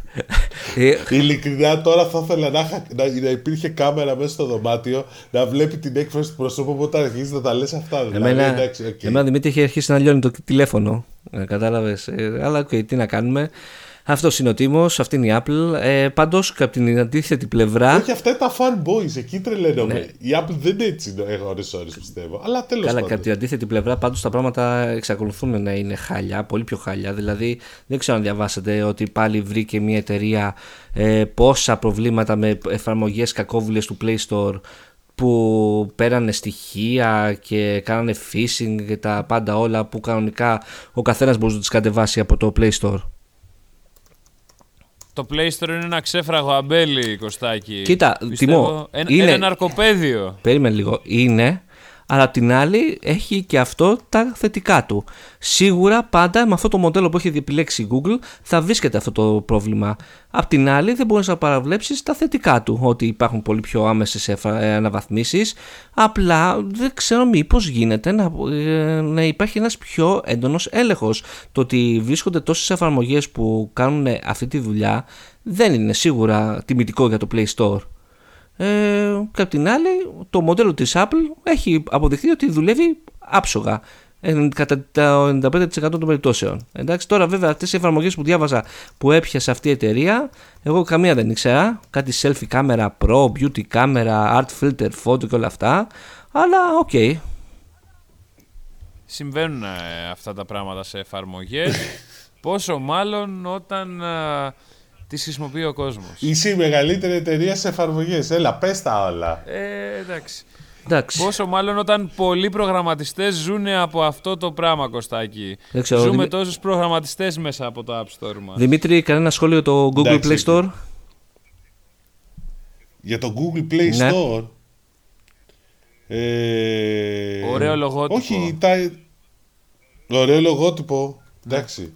Ε, Ειλικρινά τώρα θα ήθελα να, είχα- να, να υπήρχε κάμερα μέσα στο δωμάτιο να βλέπει την έκφραση του προσώπου μου όταν αρχίζει να τα λες αυτά. Δηλαδή, Εμένα, εντάξει, οκ. εμένα Δημήτρη έχει αρχίσει να λιώνει το τηλέφωνο. Ε, Κατάλαβες. αλλά οκ, τι να κάνουμε. Αυτός είναι ο Τίμος, αυτή είναι η Apple. Ε, Πάντως, από την αντίθετη πλευρά. Όχι, αυτά είναι τα fanboys, εκεί τρελαίνομαι. Η Apple δεν είναι έτσι, έχω ώρες ώρες πιστεύω. Αλλά τέλος Ναι. Καλά, πάντων. κατά την αντίθετη πλευρά, πάντως τα πράγματα εξακολουθούν να είναι χάλια, πολύ πιο χάλια. Δηλαδή, δεν ξέρω αν διαβάσατε ότι πάλι βρήκε μια εταιρεία ε, πόσα προβλήματα με εφαρμογές κακόβουλες του Play Store που πέρανε στοιχεία και κάνανε phishing και τα πάντα όλα που κανονικά ο καθένας μπορούσε να τις κατεβάσει από το Play Store. Το Play Store είναι ένα ξέφραγο αμπέλι, Κωστάκη. Κοίτα, Πιστεύω. Τιμό, Ένα, είναι- ένα ναρκοπαίδιο. Περίμενε λίγο. Είναι, αλλά απ' την άλλη έχει και αυτό τα θετικά του. Σίγουρα πάντα με αυτό το μοντέλο που έχει επιλέξει η Google θα βρίσκεται αυτό το πρόβλημα. Απ' την άλλη δεν μπορείς να παραβλέψεις τα θετικά του, ότι υπάρχουν πολύ πιο άμεσες εφα- ε, αναβαθμίσεις. Απλά δεν ξέρω μήπως γίνεται να, ε, να υπάρχει ένας πιο έντονος έλεγχος. Το ότι βρίσκονται τόσες εφαρμογές που κάνουν αυτή τη δουλειά δεν είναι σίγουρα τιμητικό για το Play Store. Ε, και απ' την άλλη, το μοντέλο της Apple έχει αποδειχθεί ότι δουλεύει άψογα ε, κατά το 95% των περιπτώσεων. Εντάξει, τώρα βέβαια αυτές οι εφαρμογές που διάβαζα που έπιασε αυτή η εταιρεία, εγώ καμία δεν ήξερα. Κάτι selfie κάμερα pro, beauty κάμερα, art filter, photo και όλα αυτά. Αλλά οκ. Συμβαίνουν ε, αυτά τα πράγματα σε εφαρμογές. Πόσο μάλλον όταν α, τις χρησιμοποιεί ο κόσμος. Είσαι η μεγαλύτερη εταιρεία σε εφαρμογές. Έλα, πες τα όλα. Ε, εντάξει. Εντάξει. Πόσο μάλλον όταν πολλοί προγραμματιστές ζουν από αυτό το πράγμα, Κωστάκη. Δεν ξέρω, Ζούμε Δημη- τόσους προγραμματιστές μέσα από το App Store μας. Δημήτρη, κανένα σχόλιο το Google Εντάξει, Play Store; Για το Google Play Ναι. Store. Ε, Ωραίο λογότυπο. Όχι, τα... ωραίο λογότυπο. Εντάξει.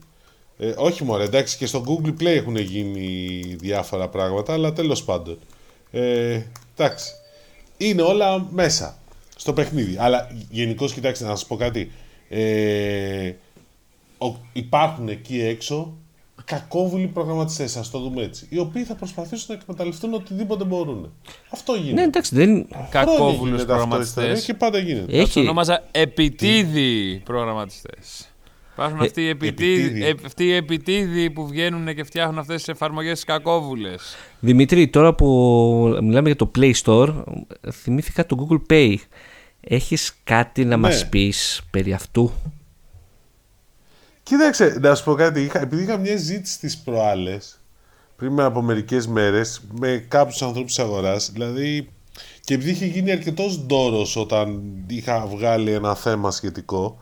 Ε, όχι μωρέ, εντάξει και στο Google Play έχουν γίνει διάφορα πράγματα, αλλά τέλος πάντων. Ε, εντάξει. Είναι όλα μέσα στο παιχνίδι. Αλλά γενικώ κοιτάξτε, να σας πω κάτι. Ε, ο- υπάρχουν εκεί έξω κακόβουλοι προγραμματιστές, ας το δούμε έτσι. Οι οποίοι θα προσπαθήσουν να εκμεταλλευτούν οτιδήποτε μπορούν. Αυτό γίνεται. Ναι, εντάξει, δεν... Χρόνια Κακόβουλους γίνεται αυτό η ιστορία προγραμματιστές. Και πάντα γίνεται. Θα τους Έχει... ονόμαζα επιτίδη προγραμματιστές. Υπάρχουν Ε, αυτοί, οι επιτίδη, επιτίδη. ε, αυτοί οι επιτίδη που βγαίνουν και φτιάχνουν αυτές τις εφαρμογές κακόβουλες. Δημήτρη, τώρα που μιλάμε για το Play Store, θυμήθηκα το Google Pay. Έχεις κάτι να Ναι. μας πεις περί αυτού; Κοίταξε, να σου πω κάτι. Είχα, επειδή είχα μια ζήτηση στις προάλλες, πριν από μερικές μέρες, με κάποιους ανθρώπους της αγοράς, δηλαδή, και επειδή είχε γίνει αρκετός ντόρος όταν είχα βγάλει ένα θέμα σχετικό,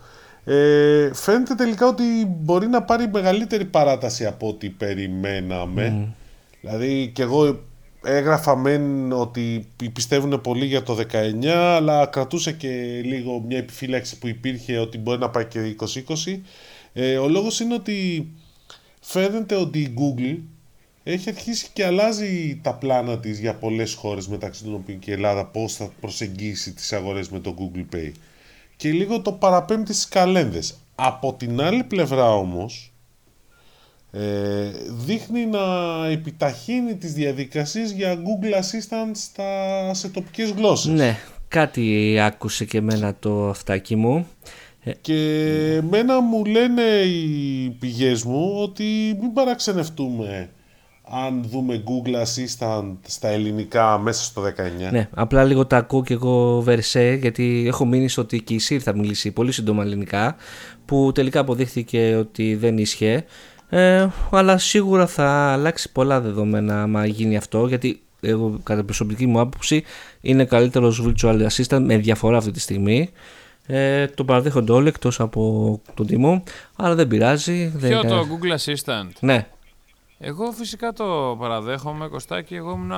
ε, φαίνεται τελικά ότι μπορεί να πάρει μεγαλύτερη παράταση από ό,τι περιμέναμε. Δηλαδή, και εγώ έγραφα μεν ότι πιστεύουν πολύ για το 19, αλλά κρατούσα και λίγο μια επιφύλαξη που υπήρχε ότι μπορεί να πάει και 2020. Ε, ο λόγος είναι ότι φαίνεται ότι η Google έχει αρχίσει και αλλάζει τα πλάνα της για πολλές χώρες μεταξύ των οποίων και η Ελλάδα πώς θα προσεγγίσει τις αγορές με το Google Pay και λίγο το παραπέμπει στις καλένδες. Από την άλλη πλευρά όμως ε, δείχνει να επιταχύνει τις διαδικασίες για Google Assistant στα, σε τοπικές γλώσσες. Ναι, κάτι άκουσε και εμένα το αυτάκι μου. Και εμένα μου λένε οι πηγές μου ότι μην παραξενευτούμε αν δούμε Google Assistant στα ελληνικά μέσα στο 19. Ναι, απλά λίγο τα ακούω και εγώ βερσέ, γιατί έχω μείνει στο ότι και η ΣΥΡ θα μιλήσει πολύ σύντομα ελληνικά, που τελικά αποδείχθηκε ότι δεν ίσχυε. Ε, αλλά σίγουρα θα αλλάξει πολλά δεδομένα άμα γίνει αυτό, γιατί εγώ κατά προσωπική μου άποψη είναι καλύτερος virtual assistant με διαφορά αυτή τη στιγμή. Ε, το παραδέχονται όλοι εκτός από τον τιμό, αλλά δεν πειράζει. Δεν Ποιο είναι- το Google Assistant; Ναι, Εγώ φυσικά το παραδέχομαι, Κωστάκη. Εγώ ήμουν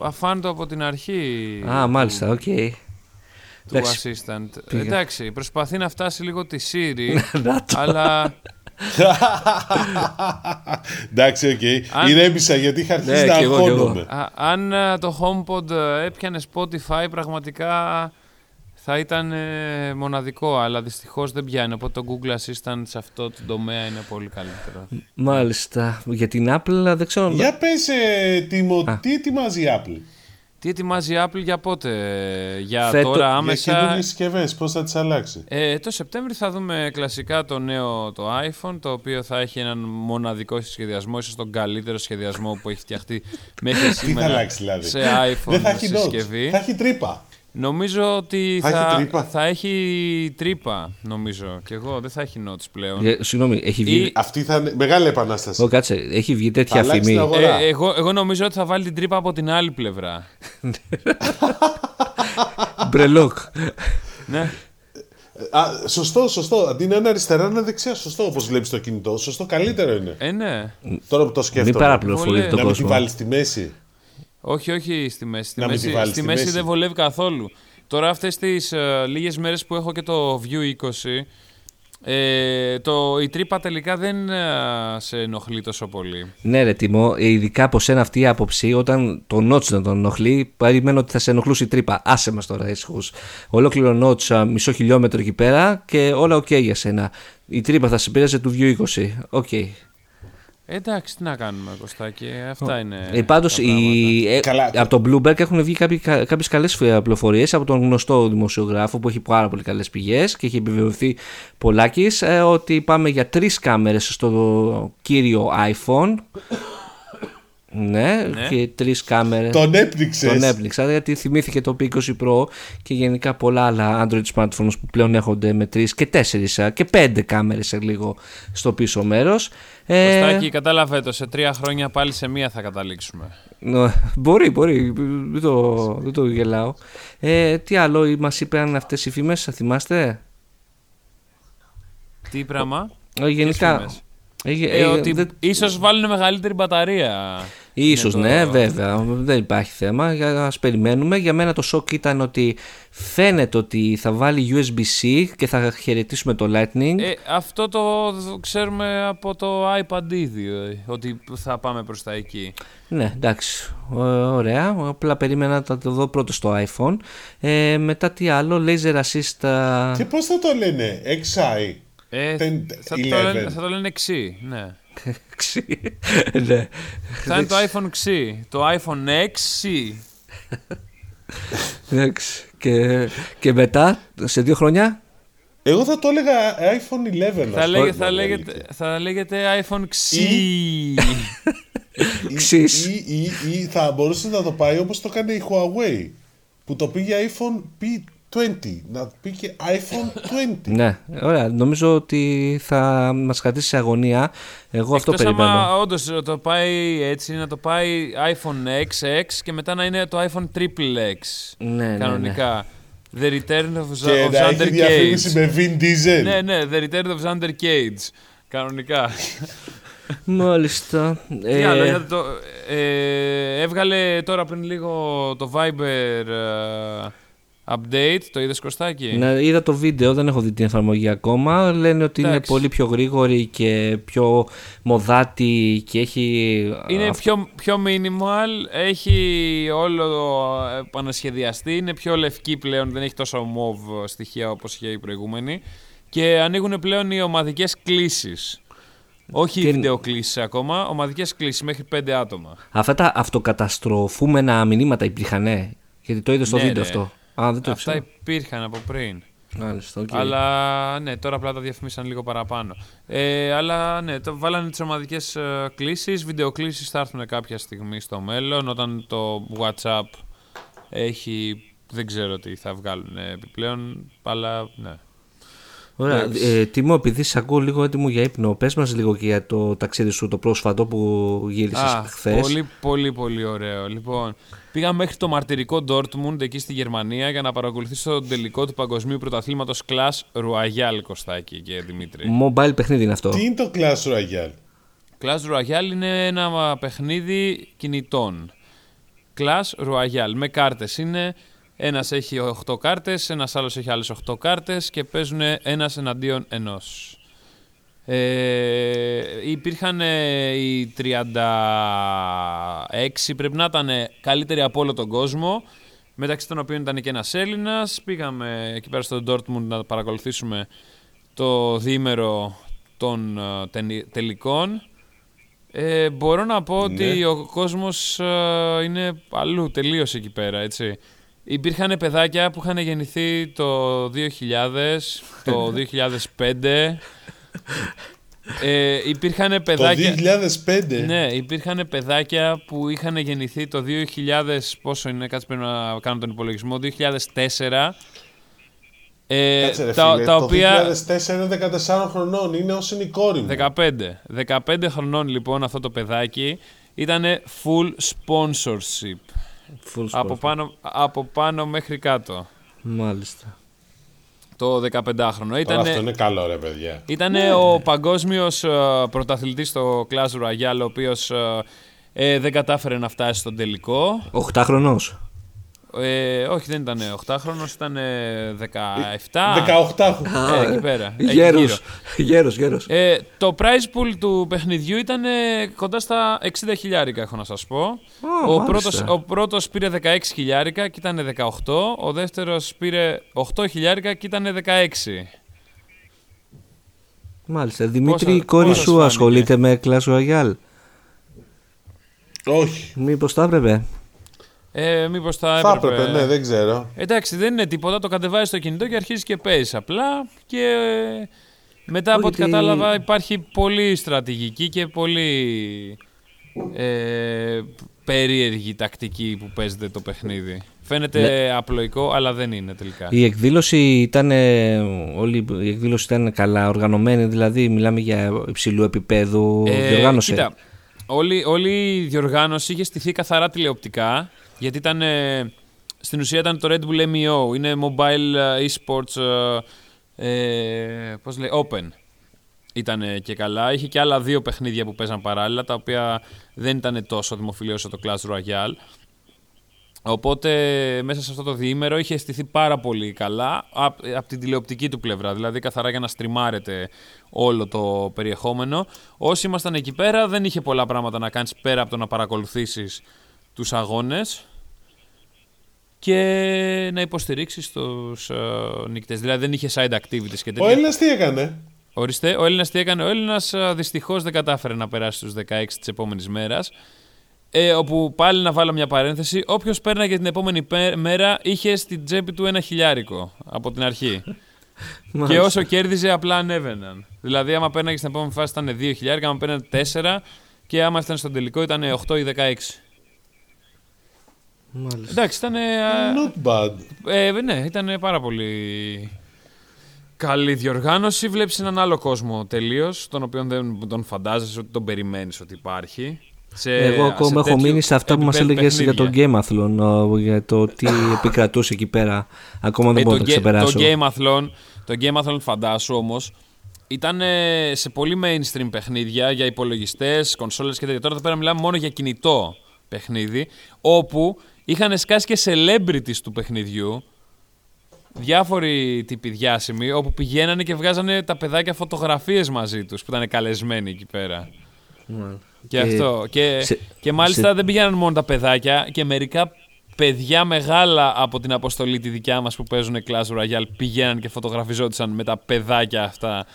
αφάντο από την αρχή α, μάλιστα, οκ. του Εντάξει. Assistant. Πήγα. Εντάξει, προσπαθεί να φτάσει λίγο τη Siri, Να το. αλλά Εντάξει, οκ. Αν- Ηρέμησα γιατί είχα αρχίσει Ναι, να κι εγώ, κι εγώ. αγχώνομαι. α, αν ε, το HomePod ε, έπιανε Spotify, πραγματικά θα ήταν ε, μοναδικό, αλλά δυστυχώς δεν πιάνει. Οπότε το Google Assistant σε αυτό το τομέα είναι πολύ καλύτερο. Μάλιστα. Για την Apple δεν ξέρω. Για πες, ε, Τίμο, Α. τι ετοιμάζει η Apple; Τι ετοιμάζει η Apple για πότε, για Φέτο- τώρα Για άμεσα; καινούργιες συσκευές, πώς θα τις αλλάξει; Ε, το Σεπτέμβρη θα δούμε κλασικά το νέο το iPhone, το οποίο θα έχει έναν μοναδικό σχεδιασμό, ίσως τον καλύτερο σχεδιασμό που έχει φτιαχτεί μέχρι Τι θα σήμερα αλλάξει δηλαδή; σε iPhone Δεν θα έχει συσκευή. notes, θα έχει τρύπα. Νομίζω ότι Θα θα, έχει τρύπα. θα έχει τρύπα, νομίζω. Και εγώ δεν θα έχει notes πλέον. Ε, Συγγνώμη, έχει βγει. Ή- Αυτή θα είναι μεγάλη επανάσταση. Ω, κάτσε, έχει βγει Θα τέτοια αλλάξει φήμη. την αγορά. Ε, εγώ, εγώ νομίζω ότι θα βάλει την τρύπα από την άλλη πλευρά. Μπρελόκ. ναι. Α, σωστό, σωστό. Αντί να είναι αριστερά, να είναι δεξιά. Σωστό, όπως βλέπεις το κινητό. Σωστό, καλύτερο είναι. Ε, ναι. Τώρα που το Μην σκέφτομαι. παραπληροφορείτε Πολύ- τον να μην τη κόσμο. βάλεις στη μέση. Όχι, όχι στη μέση. Στη Να μην μέση, τη βάλεις στη στη μέση, μέση. δεν βολεύει καθόλου. Τώρα αυτές τις ε, λίγες μέρες που έχω και το View 20, ε, το, η τρύπα τελικά δεν ε, σε ενοχλεί τόσο πολύ. Ναι, ρε Τίμο, ειδικά από σένα αυτή η άποψη, όταν το notch να τον ενοχλεί, περιμένω ότι θα σε ενοχλούσε η τρύπα. Άσε μας τώρα, ήσυχους. Ολόκληρο notch α, μισό χιλιόμετρο εκεί πέρα και όλα οκ για σένα. Η τρύπα θα σε πείραζε του View 20. Οκ. Εντάξει, τι να κάνουμε, Κωστάκη. Αυτά είναι. Ε, Πάντως, τα πράγματα. από το Bloomberg έχουν βγει κάποιες καλές πληροφορίες από τον γνωστό δημοσιογράφο που έχει πάρα πολύ καλές πηγές και έχει επιβεβαιωθεί πολλάκις ε, ότι πάμε για τρεις κάμερες στο κύριο iPhone. Ναι, ναι. και τρεις κάμερες. Τον έπνιξες. Τον έπνιξα γιατί θυμήθηκε το P20 Pro και γενικά πολλά άλλα Android smartphones που πλέον έχονται με τρεις και τέσσερις και πέντε κάμερες σε λίγο στο πίσω μέρος. Ε... Κωστάκι, κατάλαβε το. Σε τρία χρόνια πάλι σε μία θα καταλήξουμε. Μπορεί, μπορεί. Δεν το, δεν το γελάω. Ε, τι άλλο μας είπαν αυτές οι φήμες, θα θυμάστε; Τι πράγμα; Ε, γενικά. Ε, ε, ότι δεν... ίσως βάλουν μεγαλύτερη μπαταρία. Ίσως το... ναι βέβαια. Δεν υπάρχει θέμα. Για ας περιμένουμε. Για μένα το σοκ ήταν ότι φαίνεται ότι θα βάλει USB-C και θα χαιρετήσουμε το Lightning. Ε, αυτό το ξέρουμε από το iPad ήδη ότι θα πάμε προς τα εκεί. Ναι εντάξει. Ωραία. Απλά περίμενα να το δω πρώτο στο iPhone. Ε, μετά τι άλλο Laser Assist και πώς θα το λένε; XI ε, θα, το λένε, θα το λένε ξύ, ναι. Ναι. Θα είναι το iPhone ξύ, το iPhone X Εντάξει. και, και μετά, σε δύο χρόνια; Εγώ θα το έλεγα iPhone 11. Θα, λέγε, θα, λέγεται, θα λέγεται iPhone ξύ. Ξύς. Ή, ή, ή, θα μπορούσε να το πάει όπως το κάνει η Huawei που το πήγε iPhone P20, να πήγε iPhone 20. ναι, ωραία. Νομίζω ότι θα μας κρατήσει σε αγωνία. Εγώ αυτό περιμένω. Άμα όντως το πάει έτσι, να το πάει iPhone X, X και μετά να είναι το iPhone Triple X. Ναι, κανονικά. Ναι, ναι. The Return of, και of να Xander έχει διαφήμιση με Vin Diesel. Ναι, ναι, The Return of Xander Cage. Κανονικά. Μάλιστα. Τι ε... άλλο, το, ε, έβγαλε τώρα πριν λίγο το Viber ε, update, το είδες Κωστάκι. Ναι, είδα το βίντεο, δεν έχω δει την εφαρμογή ακόμα. Λένε ότι είναι πολύ πιο γρήγορη και πιο μοδάτη και έχει. Είναι πιο, πιο minimal, έχει όλο επανασχεδιαστεί, είναι πιο λευκή πλέον, δεν έχει τόσο mauve στοιχεία όπως είχε η προηγούμενη. Και ανοίγουν πλέον οι ομαδικές κλήσεις. Όχι και... βιντεοκλήσει ακόμα, ομαδικές κλήσεις μέχρι πέντε άτομα. Αυτά τα αυτοκαταστροφούμενα μηνύματα υπήρχαν, Γιατί το είδες στο ναι, βίντεο ναι. αυτό. Α, δεν το Αυτά ξέρω. υπήρχαν από πριν. Μάλιστα, okay. Αλλά ναι, τώρα απλά τα διαφημίσαν λίγο παραπάνω. Ε, αλλά ναι, το βάλανε τις ομαδικές ε, κλήσεις. Βιντεοκλήσεις θα έρθουν κάποια στιγμή στο μέλλον. Όταν το WhatsApp έχει. Δεν ξέρω τι θα βγάλουν επιπλέον. Αλλά ναι. Ωραία. Ε, Τίμω, επειδή σε ακούω λίγο έτοιμο για ύπνο, πες μας λίγο και για το ταξίδι σου το πρόσφατο που γύρισες χθες. Πολύ, πολύ, πολύ ωραίο. Λοιπόν, πήγα μέχρι το μαρτυρικό Dortmund εκεί στη Γερμανία για να παρακολουθήσω τον τελικό του παγκοσμίου πρωταθλήματος Clash Royale, Κωστάκη και Δημήτρη. Mobile παιχνίδι είναι αυτό. Τι είναι το Clash Royale? Clash Royale είναι ένα παιχνίδι κινητών. Clash Royale με κάρτες είναι ένας έχει 8 κάρτες, ένας άλλος έχει άλλες 8 κάρτες και παίζουν ένας εναντίον ενός. Ε, υπήρχαν ε, οι 36, πρέπει να ήταν καλύτεροι από όλο τον κόσμο, μεταξύ των οποίων ήταν και ένας Έλληνας. Πήγαμε εκεί πέρα στο Dortmund να παρακολουθήσουμε το διήμερο των ε, τελικών. Ε, μπορώ να πω ότι Ναι. ο κόσμος ε, είναι αλλού, τελείως εκεί πέρα, έτσι. Υπήρχαν παιδάκια που είχαν γεννηθεί το 2000, το 2005. Ε, υπήρχαν παιδάκια... Το 2005. Ναι, υπήρχαν παιδάκια που είχαν γεννηθεί το 2000, πόσο είναι, κάτσε πρέπει να κάνω τον υπολογισμό, 2004. Ε, Κάτσε ρε τα, φίλε, τα το οποία... 2004 είναι 14 χρονών, είναι όσο είναι η κόρη μου. 15. 15 χρονών λοιπόν αυτό το παιδάκι ήταν full sponsorship. Full Από sport. πάνω, από πάνω μέχρι κάτω. Μάλιστα. Το 15χρονο. Τώρα Ήταν, αυτό είναι καλό ρε παιδιά. ήτανε ο παγκόσμιος ε, πρωταθλητής στο Clash Royale, ο οποίος ε, ε, δεν κατάφερε να φτάσει στον τελικό. 8 χρονός. Ε, όχι, δεν ήταν 8χρονος, ήταν 17. 18 Ε, εκεί πέρα. εκεί Γέρος. γύρω. Γέρος, γέρος. Ε, το prize pool του παιχνιδιού ήταν ε, κοντά στα 60 χιλιάρικα, έχω να σας πω. Ω, ο, μάλιστα. πρώτος, ο πρώτος πήρε 16 χιλιάρικα και ήταν 18. Ο δεύτερος πήρε 8 χιλιάρικα και ήταν 16. Μάλιστα. Δημήτρη, η Πόσα- κόρη πόσα σου φάνηκε; ασχολείται με Clash Royale. Όχι. Μήπως θα έπρεπε; Ε, μήπως θα Θα έπρεπε... έπρεπε, ναι, δεν ξέρω. Εντάξει, δεν είναι τίποτα. Το κατεβάζει στο κινητό και αρχίζει και παίζει απλά. Και ε, μετά από ό,τι γιατί- κατάλαβα υπάρχει πολύ στρατηγική και πολύ ε, περίεργη τακτική που παίζεται το παιχνίδι. Φαίνεται ναι. απλοϊκό, αλλά δεν είναι τελικά. Η εκδήλωση ήταν, όλη η εκδήλωση ήταν καλά οργανωμένη, δηλαδή μιλάμε για υψηλού επίπεδου ε, διοργάνωση. Κοίτα, όλη, όλη η διοργάνωση είχε στηθεί καθαρά τηλεοπτικά, γιατί ήταν, ε, στην ουσία ήταν το Red Bull MEO, είναι Mobile ε, Esports ε, πώς λέει, Open. Ήταν και καλά. Είχε και άλλα δύο παιχνίδια που παίζαν παράλληλα, τα οποία δεν ήταν τόσο δημοφιλή όσο το Clash Royale. Οπότε μέσα σε αυτό το διήμερο είχε στηθεί πάρα πολύ καλά από την τηλεοπτική του πλευρά, δηλαδή καθαρά για να στριμάρετε όλο το περιεχόμενο. Όσοι ήμασταν εκεί πέρα δεν είχε πολλά πράγματα να κάνεις πέρα από το να παρακολουθήσεις τους αγώνες και να υποστηρίξεις τους uh, νικητές. Δηλαδή δεν είχε side activities και τέτοια. Ο Έλληνας τι έκανε; Ορίστε, ο Έλληνας τι έκανε; Ο Έλληνας uh, δυστυχώς δεν κατάφερε να περάσει στους 16 της επόμενης μέρας. Ε, όπου πάλι να βάλω μια παρένθεση, όποιος πέρναγε την επόμενη μέρα είχε στην τσέπη του ένα χιλιάρικο από την αρχή. και όσο κέρδιζε, απλά ανέβαιναν. Δηλαδή, άμα πέρναγε στην επόμενη φάση ήταν 2 χιλιάρικα, άμα πέρναγε 4 και άμα ήταν στον τελικό ήταν 8 ή 16. Μάλιστα. Εντάξει, ήταν. Not bad. Ε, ναι, ήταν πάρα πολύ καλή διοργάνωση. Βλέπεις έναν άλλο κόσμο τελείως, τον οποίο δεν τον φαντάζεσαι ότι τον περιμένεις ότι υπάρχει. Σε, Εγώ ακόμα έχω μείνει σε αυτά που μας έλεγες για το Gameathlon, για το τι επικρατούσε εκεί πέρα. Ακόμα δεν ε, μπορώ να το ξεπεράσω. Το Gameathlon, το Gameathlon φαντάσου όμως, ήταν σε πολύ mainstream παιχνίδια για υπολογιστές, κονσόλες και τέτοια. Τώρα εδώ πέρα μιλάμε μόνο για κινητό παιχνίδι, όπου είχαν σκάσει και celebrities του παιχνιδιού, διάφοροι τύποι διάσημοι, όπου πηγαίνανε και βγάζανε τα παιδάκια φωτογραφίες μαζί τους που ήταν καλεσμένοι εκεί πέρα. Και, αυτό. Και, και μάλιστα δεν πήγαιναν μόνο τα παιδάκια και μερικά παιδιά μεγάλα από την αποστολή τη δικιά μας που παίζουν Clash Royale πηγαίναν και φωτογραφιζόντουσαν με τα παιδάκια αυτά,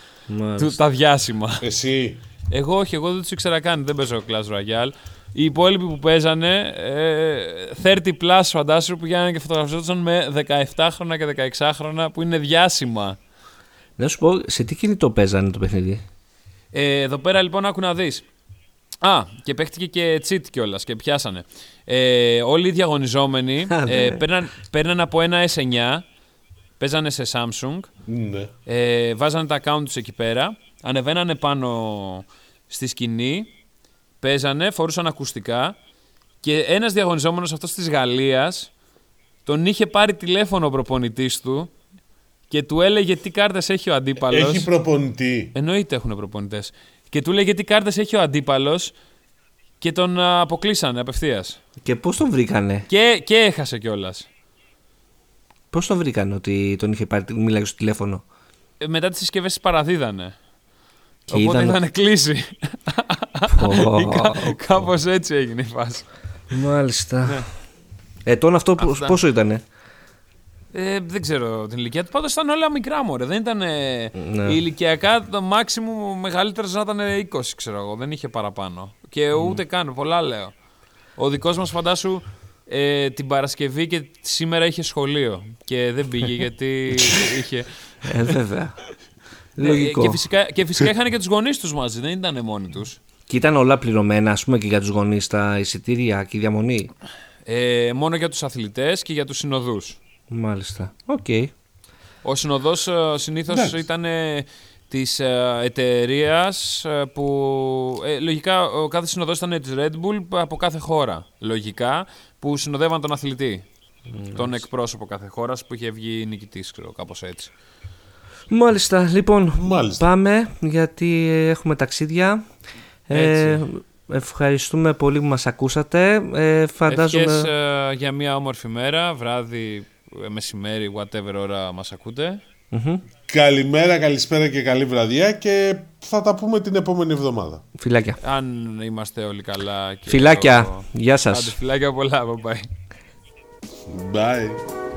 του, τα διάσημα. Εσύ. Εγώ όχι, εγώ δεν τους ήξερα καν, δεν παίζω Clash Royale. Οι υπόλοιποι που παίζανε, ε, 30 plus φαντάσου, που πηγαίναν και φωτογραφιζόντουσαν με 17χρονα και 16χρονα που είναι διάσημα. Να σου πω, σε τι κινητό παίζανε το παιχνίδι; Ε, εδώ πέρα λοιπόν άκου να δεις. Α, και παίχτηκε και cheat κιόλας και πιάσανε. Ε, όλοι οι διαγωνιζόμενοι ε, παίρναν, παίρναν από ένα S9, παίζανε σε Samsung, ναι. ε, βάζανε τα account τους εκεί πέρα, ανεβαίνανε πάνω στη σκηνή, παίζανε, φορούσαν ακουστικά και ένας διαγωνιζόμενος αυτός της Γαλλίας τον είχε πάρει τηλέφωνο ο προπονητής του και του έλεγε τι κάρτες έχει ο αντίπαλος. Έχει προπονητή. Εννοείται έχουν προπονητές. Και του λέγε τι κάρτες έχει ο αντίπαλος και τον αποκλείσανε απευθείας. Και πώς τον βρήκανε; Και, και έχασε κιόλας. Πώς τον βρήκανε ότι τον είχε πάρει, μίλαγε στο τηλέφωνο; Ε, μετά τις συσκευές τις παραδίδανε. Και Οπότε είδαν... κλείσει. Κάπως έτσι έγινε η φάση. Μάλιστα. Ναι. Ε, τώρα αυτό πόσο ήτανε; Ε, δεν ξέρω την ηλικία του. Πάντως ήταν όλα μικρά μου. Δεν ήταν. Ναι. ηλικιακά το maximum μεγαλύτερος να ήταν 20, ξέρω εγώ. Δεν είχε παραπάνω. Και ούτε καν. Πολλά λέω. Ο δικός μας φαντάσου ε, την Παρασκευή και σήμερα είχε σχολείο. Και δεν πήγε γιατί είχε. Ε, βέβαια. Ε, Λογικό. και, φυσικά, και φυσικά είχαν και τους γονείς τους μαζί, δεν ήταν μόνοι τους. Και ήταν όλα πληρωμένα, ας πούμε, και για τους γονείς τα εισιτήρια και η διαμονή. Ε, μόνο για τους αθλητές και για τους συνοδούς. Μάλιστα. Ok. Okay. Ο συνοδός ε, συνήθως ήταν της ε, εταιρείας ε, που λογικά ο κάθε συνοδός ήταν της Red Bull από κάθε χώρα λογικά που συνοδεύαν τον αθλητή τον εκπρόσωπο κάθε χώρας που είχε βγει νικητής ξέρω κάπως έτσι Μάλιστα λοιπόν πάμε γιατί έχουμε ταξίδια ε, ευχαριστούμε πολύ που μας ακούσατε ε, φαντάζομαι... Ευχές για μια όμορφη μέρα βράδυ μεσημέρι, whatever ώρα μας ακούτε. Καλημέρα, καλησπέρα και καλή βραδιά και θα τα πούμε την επόμενη εβδομάδα. Φιλάκια. Αν είμαστε όλοι καλά. Και φιλάκια. Γεια σας. Άντε, φιλάκια πολλά. Bye. Bye.